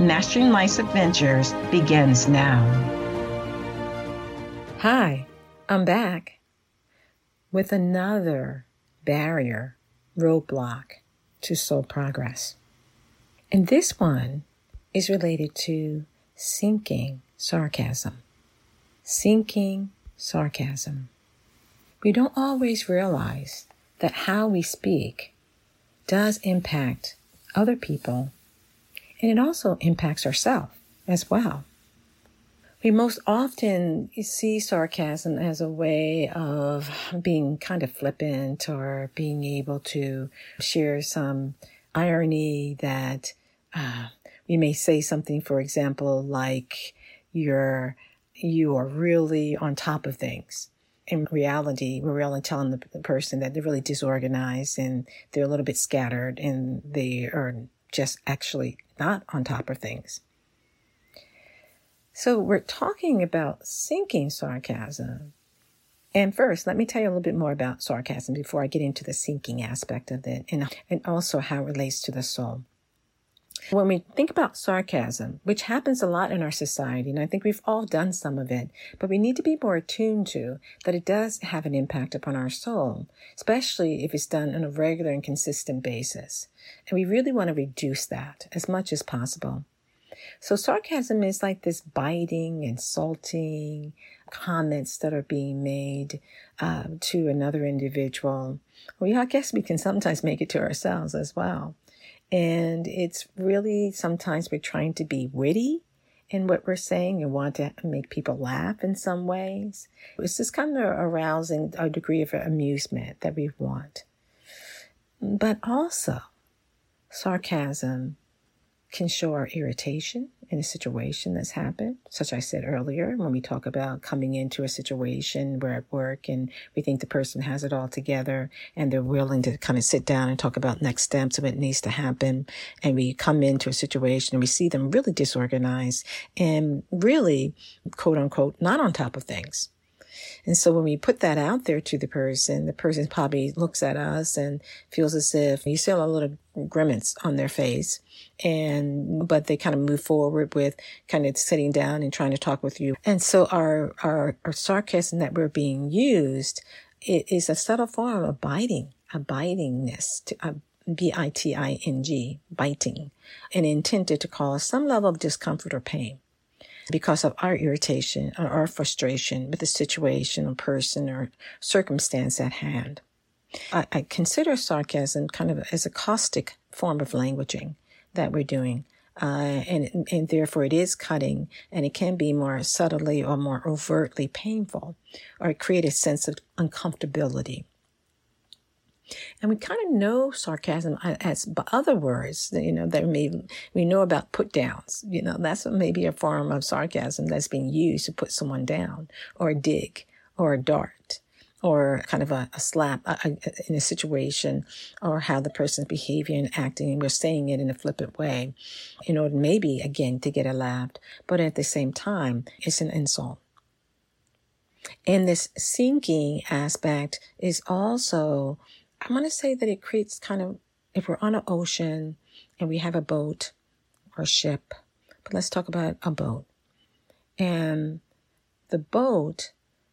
Mastering Life's Adventures begins now. Hi, I'm back with another barrier, roadblock to soul progress. And this one is related to sinking sarcasm. Sinking sarcasm. We don't always realize that how we speak does impact other people and it also impacts ourselves as well. We most often see sarcasm as a way of being kind of flippant or being able to share some irony that uh, we may say something, for example, like you're you are really on top of things. In reality, we're really telling the, the person that they're really disorganized and they're a little bit scattered and they are just actually not on top of things. So we're talking about sinking sarcasm. And first, let me tell you a little bit more about sarcasm before I get into the sinking aspect of it and, and also how it relates to the soul. When we think about sarcasm, which happens a lot in our society, and I think we've all done some of it, but we need to be more attuned to that it does have an impact upon our soul, especially if it's done on a regular and consistent basis. And we really want to reduce that as much as possible. So sarcasm is like this biting, insulting comments that are being made uh, to another individual. Well, I guess we can sometimes make it to ourselves as well. And it's really sometimes we're trying to be witty in what we're saying and want to make people laugh in some ways. It's just kind of arousing a degree of amusement that we want. But also, sarcasm can show our irritation in a situation that's happened, such I said earlier, when we talk about coming into a situation, we're at work and we think the person has it all together and they're willing to kind of sit down and talk about next steps of what needs to happen. And we come into a situation and we see them really disorganized and really, quote unquote, not on top of things. And so when we put that out there to the person, the person probably looks at us and feels as if you see a little grimace on their face. And, but they kind of move forward with kind of sitting down and trying to talk with you. And so our, our, our sarcasm that we're being used it is a subtle form of biting, a bitingness, to, a B-I-T-I-N-G, biting, and intended to cause some level of discomfort or pain because of our irritation or our frustration with the situation or person or circumstance at hand. I, I consider sarcasm kind of as a caustic form of languaging that we're doing. Uh, and, and therefore it is cutting and it can be more subtly or more overtly painful or create a sense of uncomfortability. And we kind of know sarcasm uh, as other words, you know, that may, we know about put downs, you know, that's maybe a form of sarcasm that's being used to put someone down or a dig or a dart or kind of a, a slap a, a, in a situation or how the person's behaving and acting. And we're saying it in a flippant way in order maybe again to get a laugh, but at the same time, it's an insult. And this sinking aspect is also I want to say that it creates kind of, if we're on an ocean and we have a boat or a ship, but let's talk about a boat. And the boat,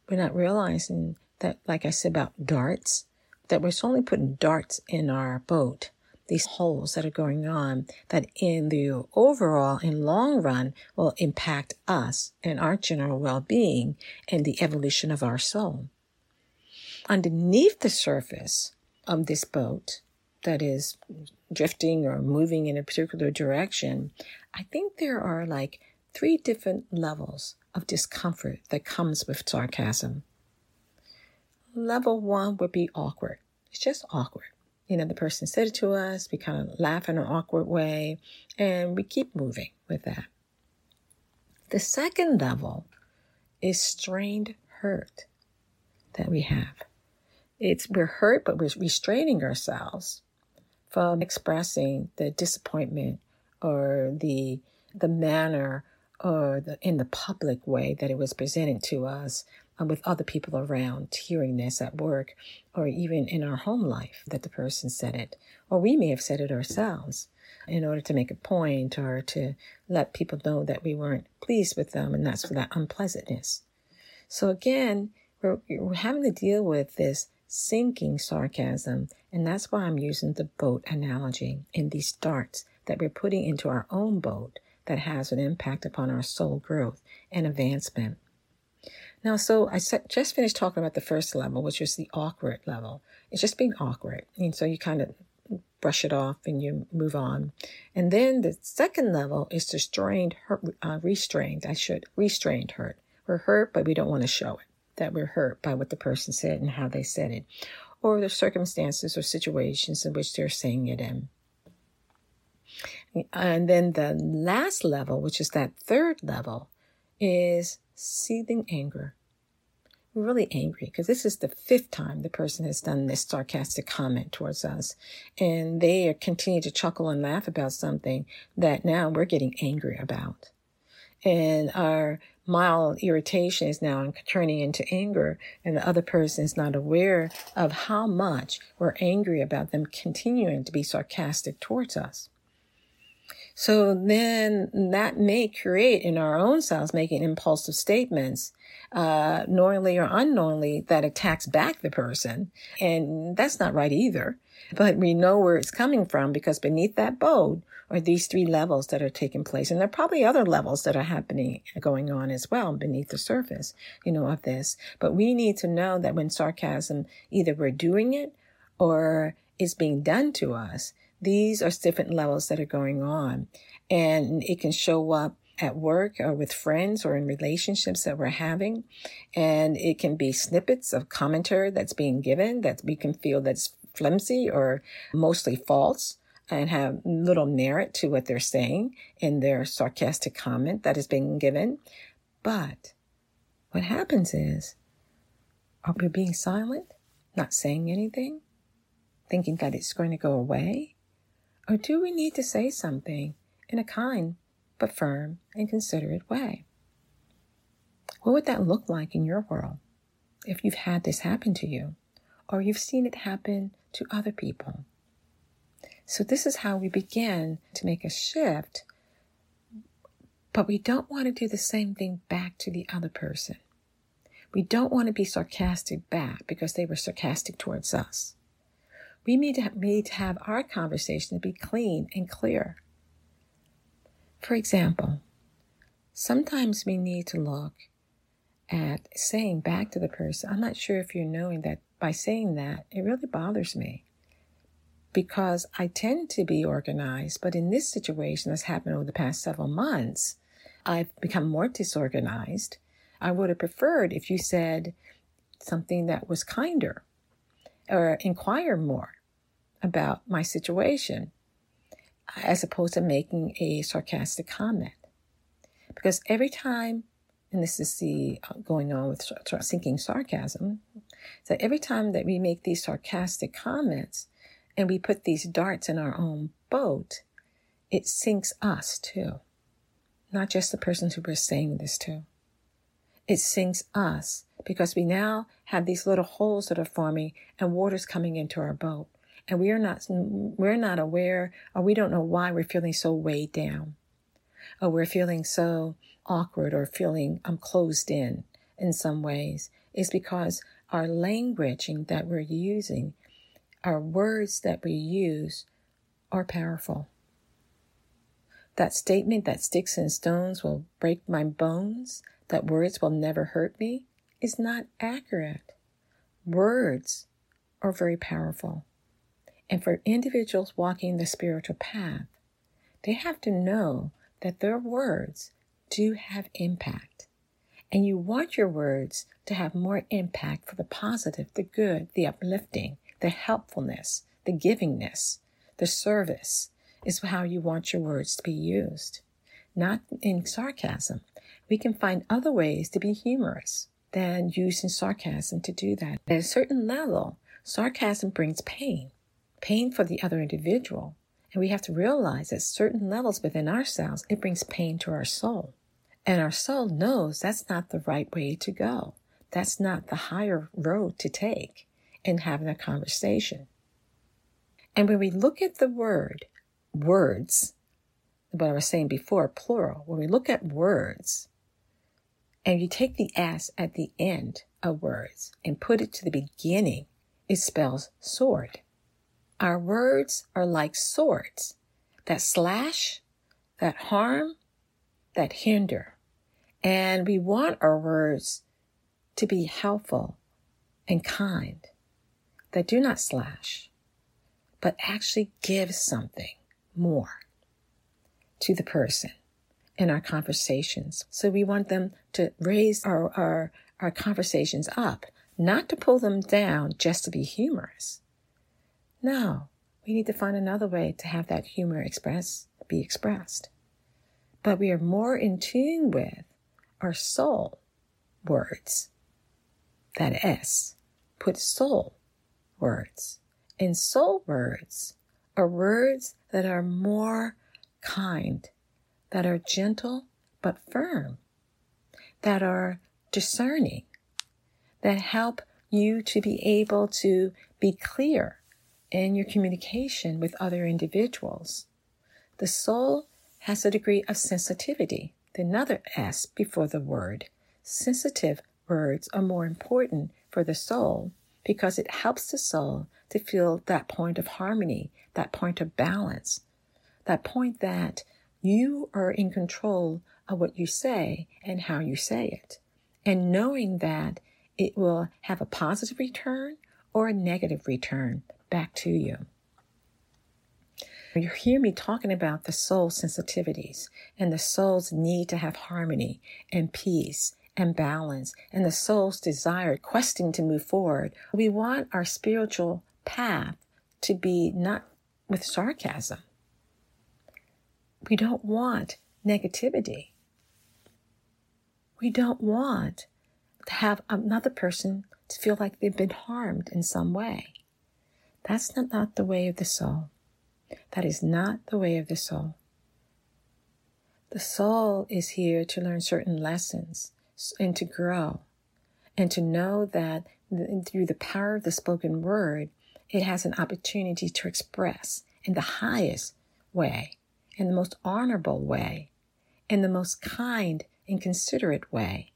we're not realizing that, like I said about darts, that we're only putting darts in our boat, these holes that are going on, that in the overall and long run will impact us and our general well being and the evolution of our soul. Underneath the surface, of this boat that is drifting or moving in a particular direction, I think there are like three different levels of discomfort that comes with sarcasm. Level one would be awkward. It's just awkward. You know, the person said it to us, we kind of laugh in an awkward way, and we keep moving with that. The second level is strained hurt that we have. It's we're hurt, but we're restraining ourselves from expressing the disappointment or the the manner or the, in the public way that it was presented to us um, with other people around hearing this at work or even in our home life that the person said it. Or we may have said it ourselves in order to make a point or to let people know that we weren't pleased with them and that's for that unpleasantness. So again we're, we're having to deal with this sinking sarcasm and that's why i'm using the boat analogy in these darts that we're putting into our own boat that has an impact upon our soul growth and advancement. Now, so I just finished talking about the first level, which is the awkward level. It's just being awkward. And so you kind of brush it off and you move on. And then the second level is the strained, hurt, uh, restrained, I should, restrained hurt. We're hurt, but we don't want to show it, that we're hurt by what the person said and how they said it, or the circumstances or situations in which they're saying it in. And then the last level, which is that third level, is seething anger. We're really angry because this is the fifth time the person has done this sarcastic comment towards us. And they continue to chuckle and laugh about something that now we're getting angry about. And our mild irritation is now turning into anger, and the other person is not aware of how much we're angry about them continuing to be sarcastic towards us. So then that may create in our own selves making impulsive statements, uh, knowingly or unknowingly that attacks back the person. And that's not right either. But we know where it's coming from because beneath that boat are these three levels that are taking place. And there are probably other levels that are happening, going on as well beneath the surface, you know, of this. But we need to know that when sarcasm, either we're doing it or it's being done to us, these are different levels that are going on. And it can show up at work or with friends or in relationships that we're having. And it can be snippets of commentary that's being given that we can feel that's flimsy or mostly false and have little merit to what they're saying in their sarcastic comment that is being given. But what happens is, are we being silent, not saying anything, thinking that it's going to go away? Or do we need to say something in a kind but firm and considerate way? What would that look like in your world if you've had this happen to you or you've seen it happen to other people? So, this is how we begin to make a shift, but we don't want to do the same thing back to the other person. We don't want to be sarcastic back because they were sarcastic towards us. We need to, need to have our conversation to be clean and clear. For example, sometimes we need to look at saying back to the person, I'm not sure if you're knowing that by saying that, it really bothers me because I tend to be organized, but in this situation that's happened over the past several months, I've become more disorganized. I would have preferred if you said something that was kinder or inquire more about my situation as opposed to making a sarcastic comment. Because every time, and this is the uh, going on with sinking sarcasm, that every time that we make these sarcastic comments and we put these darts in our own boat, it sinks us too. Not just the person who we're saying this to. It sinks us because we now have these little holes that are forming and water's coming into our boat and we are not we're not aware or we don't know why we're feeling so weighed down or we're feeling so awkward or feeling I'm closed in in some ways is because our languaging that we're using our words that we use are powerful. That statement that sticks and stones will break my bones that words will never hurt me is not accurate. Words are very powerful. And for individuals walking the spiritual path, they have to know that their words do have impact. And you want your words to have more impact for the positive, the good, the uplifting, the helpfulness, the givingness, the service is how you want your words to be used. Not in sarcasm. We can find other ways to be humorous than using sarcasm to do that. At a certain level, sarcasm brings pain, pain for the other individual. And we have to realize at certain levels within ourselves, it brings pain to our soul. And our soul knows that's not the right way to go. That's not the higher road to take in having a conversation. And when we look at the word, words, what I was saying before, plural, when we look at words, and you take the S at the end of words and put it to the beginning, it spells sword. Our words are like swords that slash, that harm, that hinder. And we want our words to be helpful and kind, that do not slash, but actually give something more to the person in our conversations. So we want them to raise our, our, our conversations up, not to pull them down just to be humorous. No, we need to find another way to have that humor express, be expressed. But we are more in tune with our soul words. That S, put soul words. And soul words are words that are more kind, that are gentle but firm, that are discerning, that help you to be able to be clear in your communication with other individuals. The soul has a degree of sensitivity, another S before the word. Sensitive words are more important for the soul because it helps the soul to feel that point of harmony, that point of balance, that point that you are in control of what you say and how you say it. And knowing that it will have a positive return or a negative return back to you. You hear me talking about the soul sensitivities and the soul's need to have harmony and peace and balance and the soul's desire, questing to move forward. We want our spiritual path to be not with sarcasm. We don't want negativity. We don't want to have another person to feel like they've been harmed in some way. That's not, not the way of the soul. That is not the way of the soul. The soul is here to learn certain lessons and to grow and to know that through the power of the spoken word, it has an opportunity to express in the highest way, in the most honorable way, in the most kind and considerate way.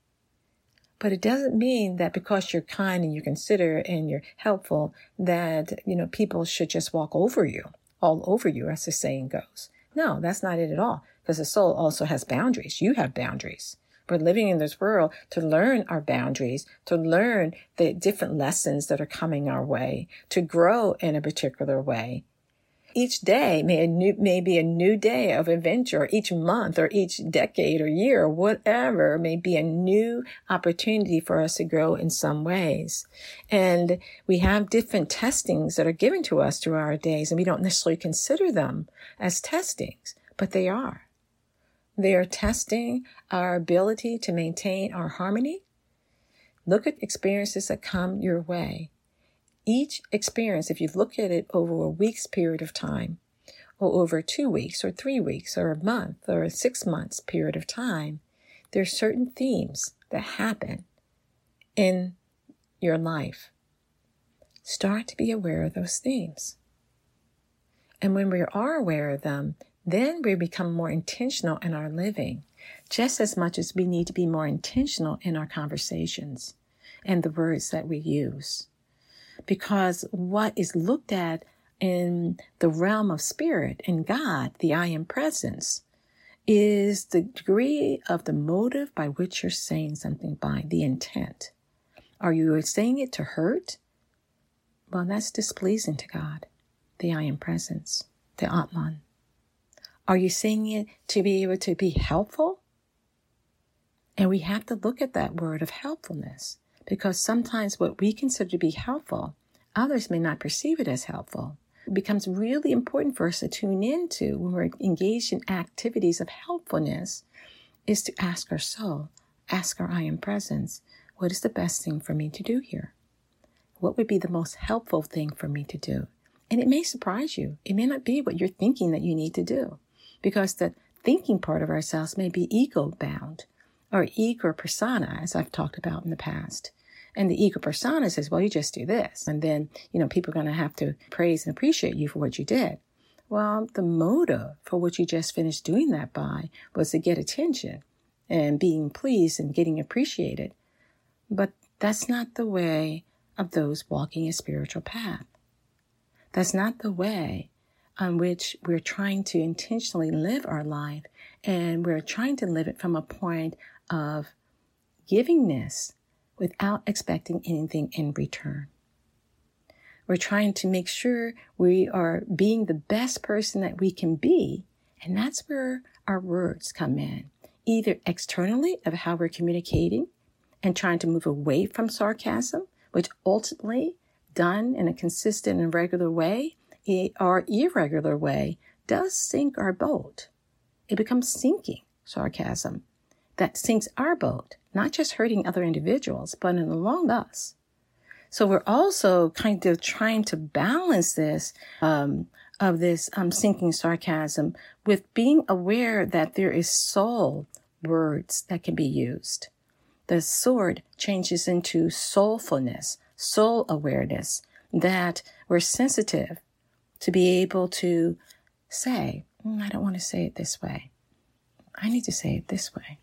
But it doesn't mean that because you're kind and you're considerate and you're helpful that, you know, people should just walk over you, all over you, as the saying goes. No, that's not it at all. Because the soul also has boundaries. You have boundaries. We're living in this world to learn our boundaries, to learn the different lessons that are coming our way, to grow in a particular way. Each day may, a new, may be a new day of adventure. Each month or each decade or year or whatever may be a new opportunity for us to grow in some ways. And we have different testings that are given to us through our days and we don't necessarily consider them as testings, but they are. They are testing our ability to maintain our harmony. Look at experiences that come your way. Each experience, if you look at it over a week's period of time, or over two weeks, or three weeks, or a month, or a six months period of time, there are certain themes that happen in your life. Start to be aware of those themes. And when we are aware of them, then we become more intentional in our living, just as much as we need to be more intentional in our conversations and the words that we use. Because what is looked at in the realm of spirit and God, the I am presence, is the degree of the motive by which you're saying something by the intent. Are you saying it to hurt? Well, that's displeasing to God. the I am presence, the Atman? Are you saying it to be able to be helpful? And we have to look at that word of helpfulness because sometimes what we consider to be helpful, others may not perceive it as helpful. It becomes really important for us to tune into when we're engaged in activities of helpfulness is to ask our soul, ask our I am presence, what is the best thing for me to do here? What would be the most helpful thing for me to do? And it may surprise you. It may not be what you're thinking that you need to do because the thinking part of ourselves may be ego bound or ego persona, as I've talked about in the past. And the ego persona says, well, you just do this. And then, you know, people are going to have to praise and appreciate you for what you did. Well, the motive for what you just finished doing that by was to get attention and being pleased and getting appreciated. But that's not the way of those walking a spiritual path. That's not the way on which we're trying to intentionally live our life. And we're trying to live it from a point of givingness without expecting anything in return. We're trying to make sure we are being the best person that we can be. And that's where our words come in, either externally of how we're communicating and trying to move away from sarcasm, which ultimately, done in a consistent and regular way or irregular way, does sink our boat. It becomes sinking sarcasm that sinks our boat, not just hurting other individuals, but in us. So we're also kind of trying to balance this um, of this um, sinking sarcasm with being aware that there is soul words that can be used. The sword changes into soulfulness, soul awareness, that we're sensitive to be able to say, mm, I don't want to say it this way. I need to say it this way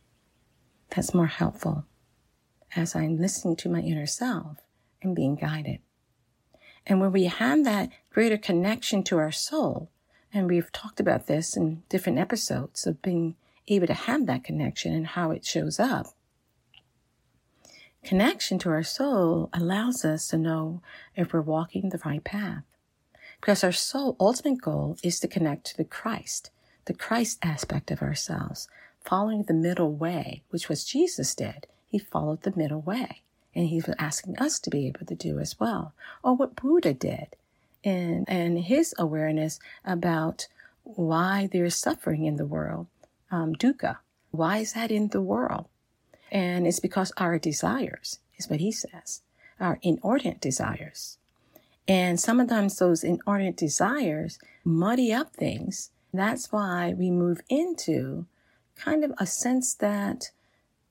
that's more helpful as I'm listening to my inner self and being guided. And when we have that greater connection to our soul, and we've talked about this in different episodes of being able to have that connection and how it shows up. Connection to our soul allows us to know if we're walking the right path. Because our soul ultimate goal is to connect to the Christ, the Christ aspect of ourselves, following the middle way, which was Jesus did. He followed the middle way. And he was asking us to be able to do as well. Or what Buddha did and, and his awareness about why there is suffering in the world, um, dukkha. Why is that in the world? And it's because our desires, is what he says, our inordinate desires. And sometimes those inordinate desires muddy up things. That's why we move into kind of a sense that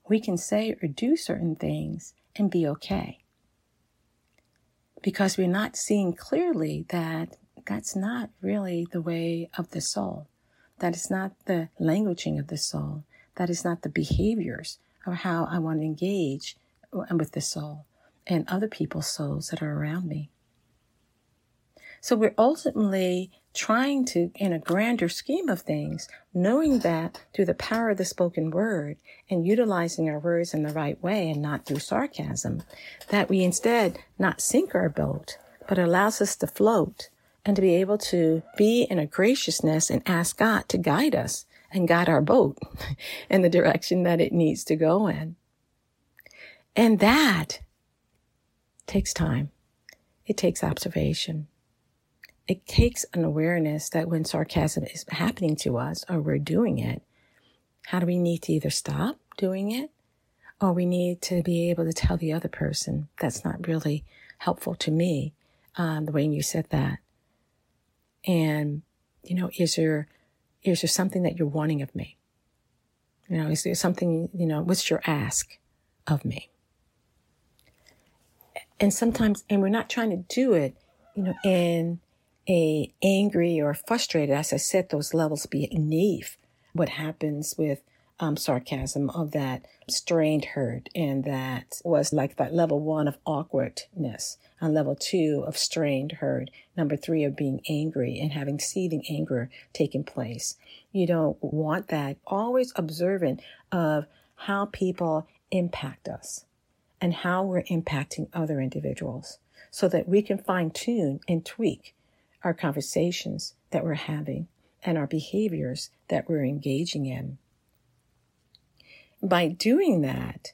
we can say or do certain things and be okay. Because we're not seeing clearly that that's not really the way of the soul. That is not the languaging of the soul. That is not the behaviors of how I want to engage with the soul and other people's souls that are around me. So we're ultimately trying to, in a grander scheme of things, knowing that through the power of the spoken word and utilizing our words in the right way and not through sarcasm, that we instead not sink our boat, but allows us to float and to be able to be in a graciousness and ask God to guide us and guide our boat in the direction that it needs to go in. And that takes time. It takes observation it takes an awareness that when sarcasm is happening to us or we're doing it, how do we need to either stop doing it or we need to be able to tell the other person that's not really helpful to me, um, the way you said that. And, you know, is there, is there something that you're wanting of me? You know, is there something, you know, what's your ask of me? And sometimes, and we're not trying to do it, you know, in a angry or frustrated, as I said, those levels beneath what happens with um, sarcasm of that strained hurt and that was like that level one of awkwardness on level two of strained hurt. Number three of being angry and having seething anger taking place. You don't want that. Always observant of how people impact us and how we're impacting other individuals so that we can fine tune and tweak our conversations that we're having and our behaviors that we're engaging in. By doing that,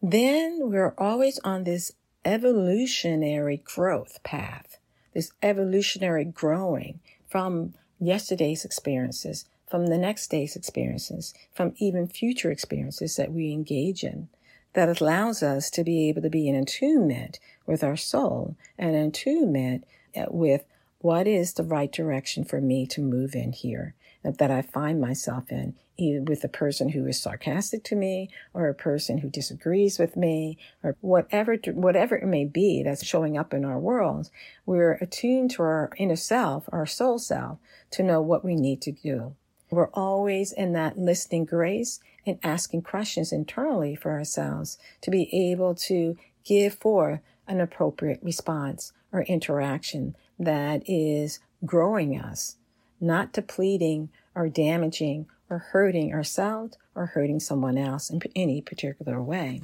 then we're always on this evolutionary growth path, this evolutionary growing from yesterday's experiences, from the next day's experiences, from even future experiences that we engage in that allows us to be able to be in attunement with our soul and attunement uh, with what is the right direction for me to move in here that I find myself in, either with a person who is sarcastic to me or a person who disagrees with me or whatever, whatever it may be that's showing up in our world. We're attuned to our inner self, our soul self, to know what we need to do. We're always in that listening grace and asking questions internally for ourselves to be able to give forth an appropriate response or interaction that is growing us, not depleting or damaging or hurting ourselves or hurting someone else in any particular way.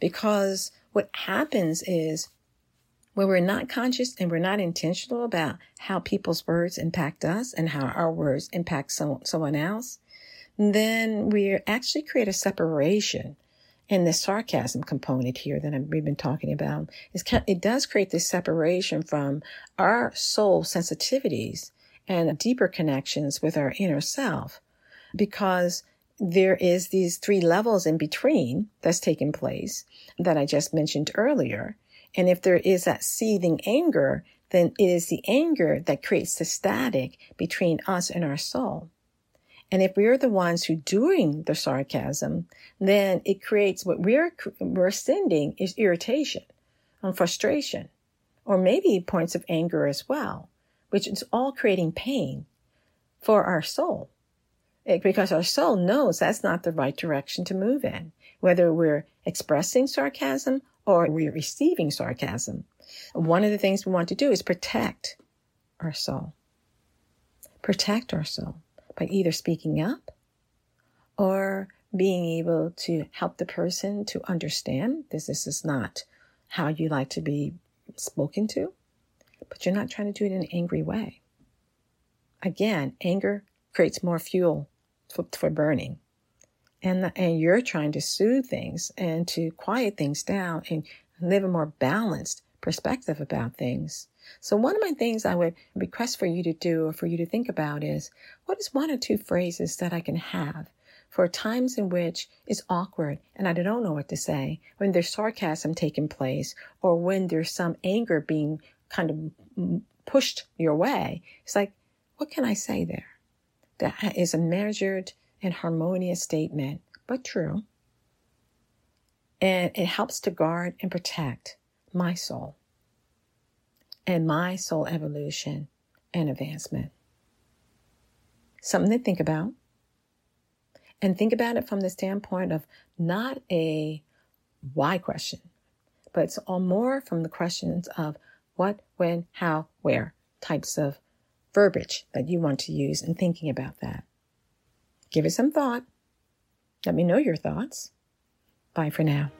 Because what happens is when we're not conscious and we're not intentional about how people's words impact us and how our words impact some, someone else, then we actually create a separation and the sarcasm component here that we've been talking about is it does create this separation from our soul sensitivities and deeper connections with our inner self because there is these three levels in between that's taking place that I just mentioned earlier. And if there is that seething anger, then it is the anger that creates the static between us and our soul. And if we're the ones who doing the sarcasm, then it creates what we're, we're sending is irritation and frustration, or maybe points of anger as well, which is all creating pain for our soul. It, because our soul knows that's not the right direction to move in, whether we're expressing sarcasm or we're receiving sarcasm. One of the things we want to do is protect our soul. Protect our soul by either speaking up or being able to help the person to understand this, this is not how you like to be spoken to, but you're not trying to do it in an angry way. Again, anger creates more fuel for, for burning. And, and you're trying to soothe things and to quiet things down and live a more balanced perspective about things. So one of my things I would request for you to do or for you to think about is what is one or two phrases that I can have for times in which it's awkward and I don't know what to say, when there's sarcasm taking place or when there's some anger being kind of pushed your way. It's like, what can I say there? That is a measured and harmonious statement, but true. And it helps to guard and protect my soul and my soul evolution and advancement. Something to think about. And think about it from the standpoint of not a why question, but it's all more from the questions of what, when, how, where types of verbiage that you want to use in thinking about that. Give it some thought. Let me know your thoughts. Bye for now.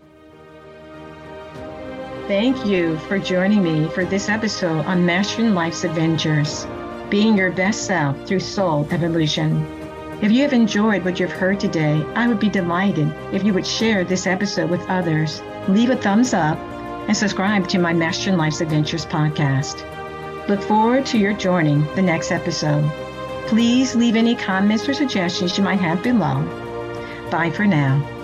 Thank you for joining me for this episode on Mastering Life's Adventures, being your best self through soul evolution. If you have enjoyed what you've heard today, I would be delighted if you would share this episode with others, leave a thumbs up, and subscribe to my Mastering Life's Adventures podcast. Look forward to your joining the next episode. Please leave any comments or suggestions you might have below. Bye for now.